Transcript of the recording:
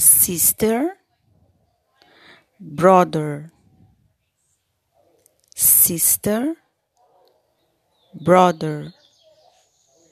sister brother sister brother.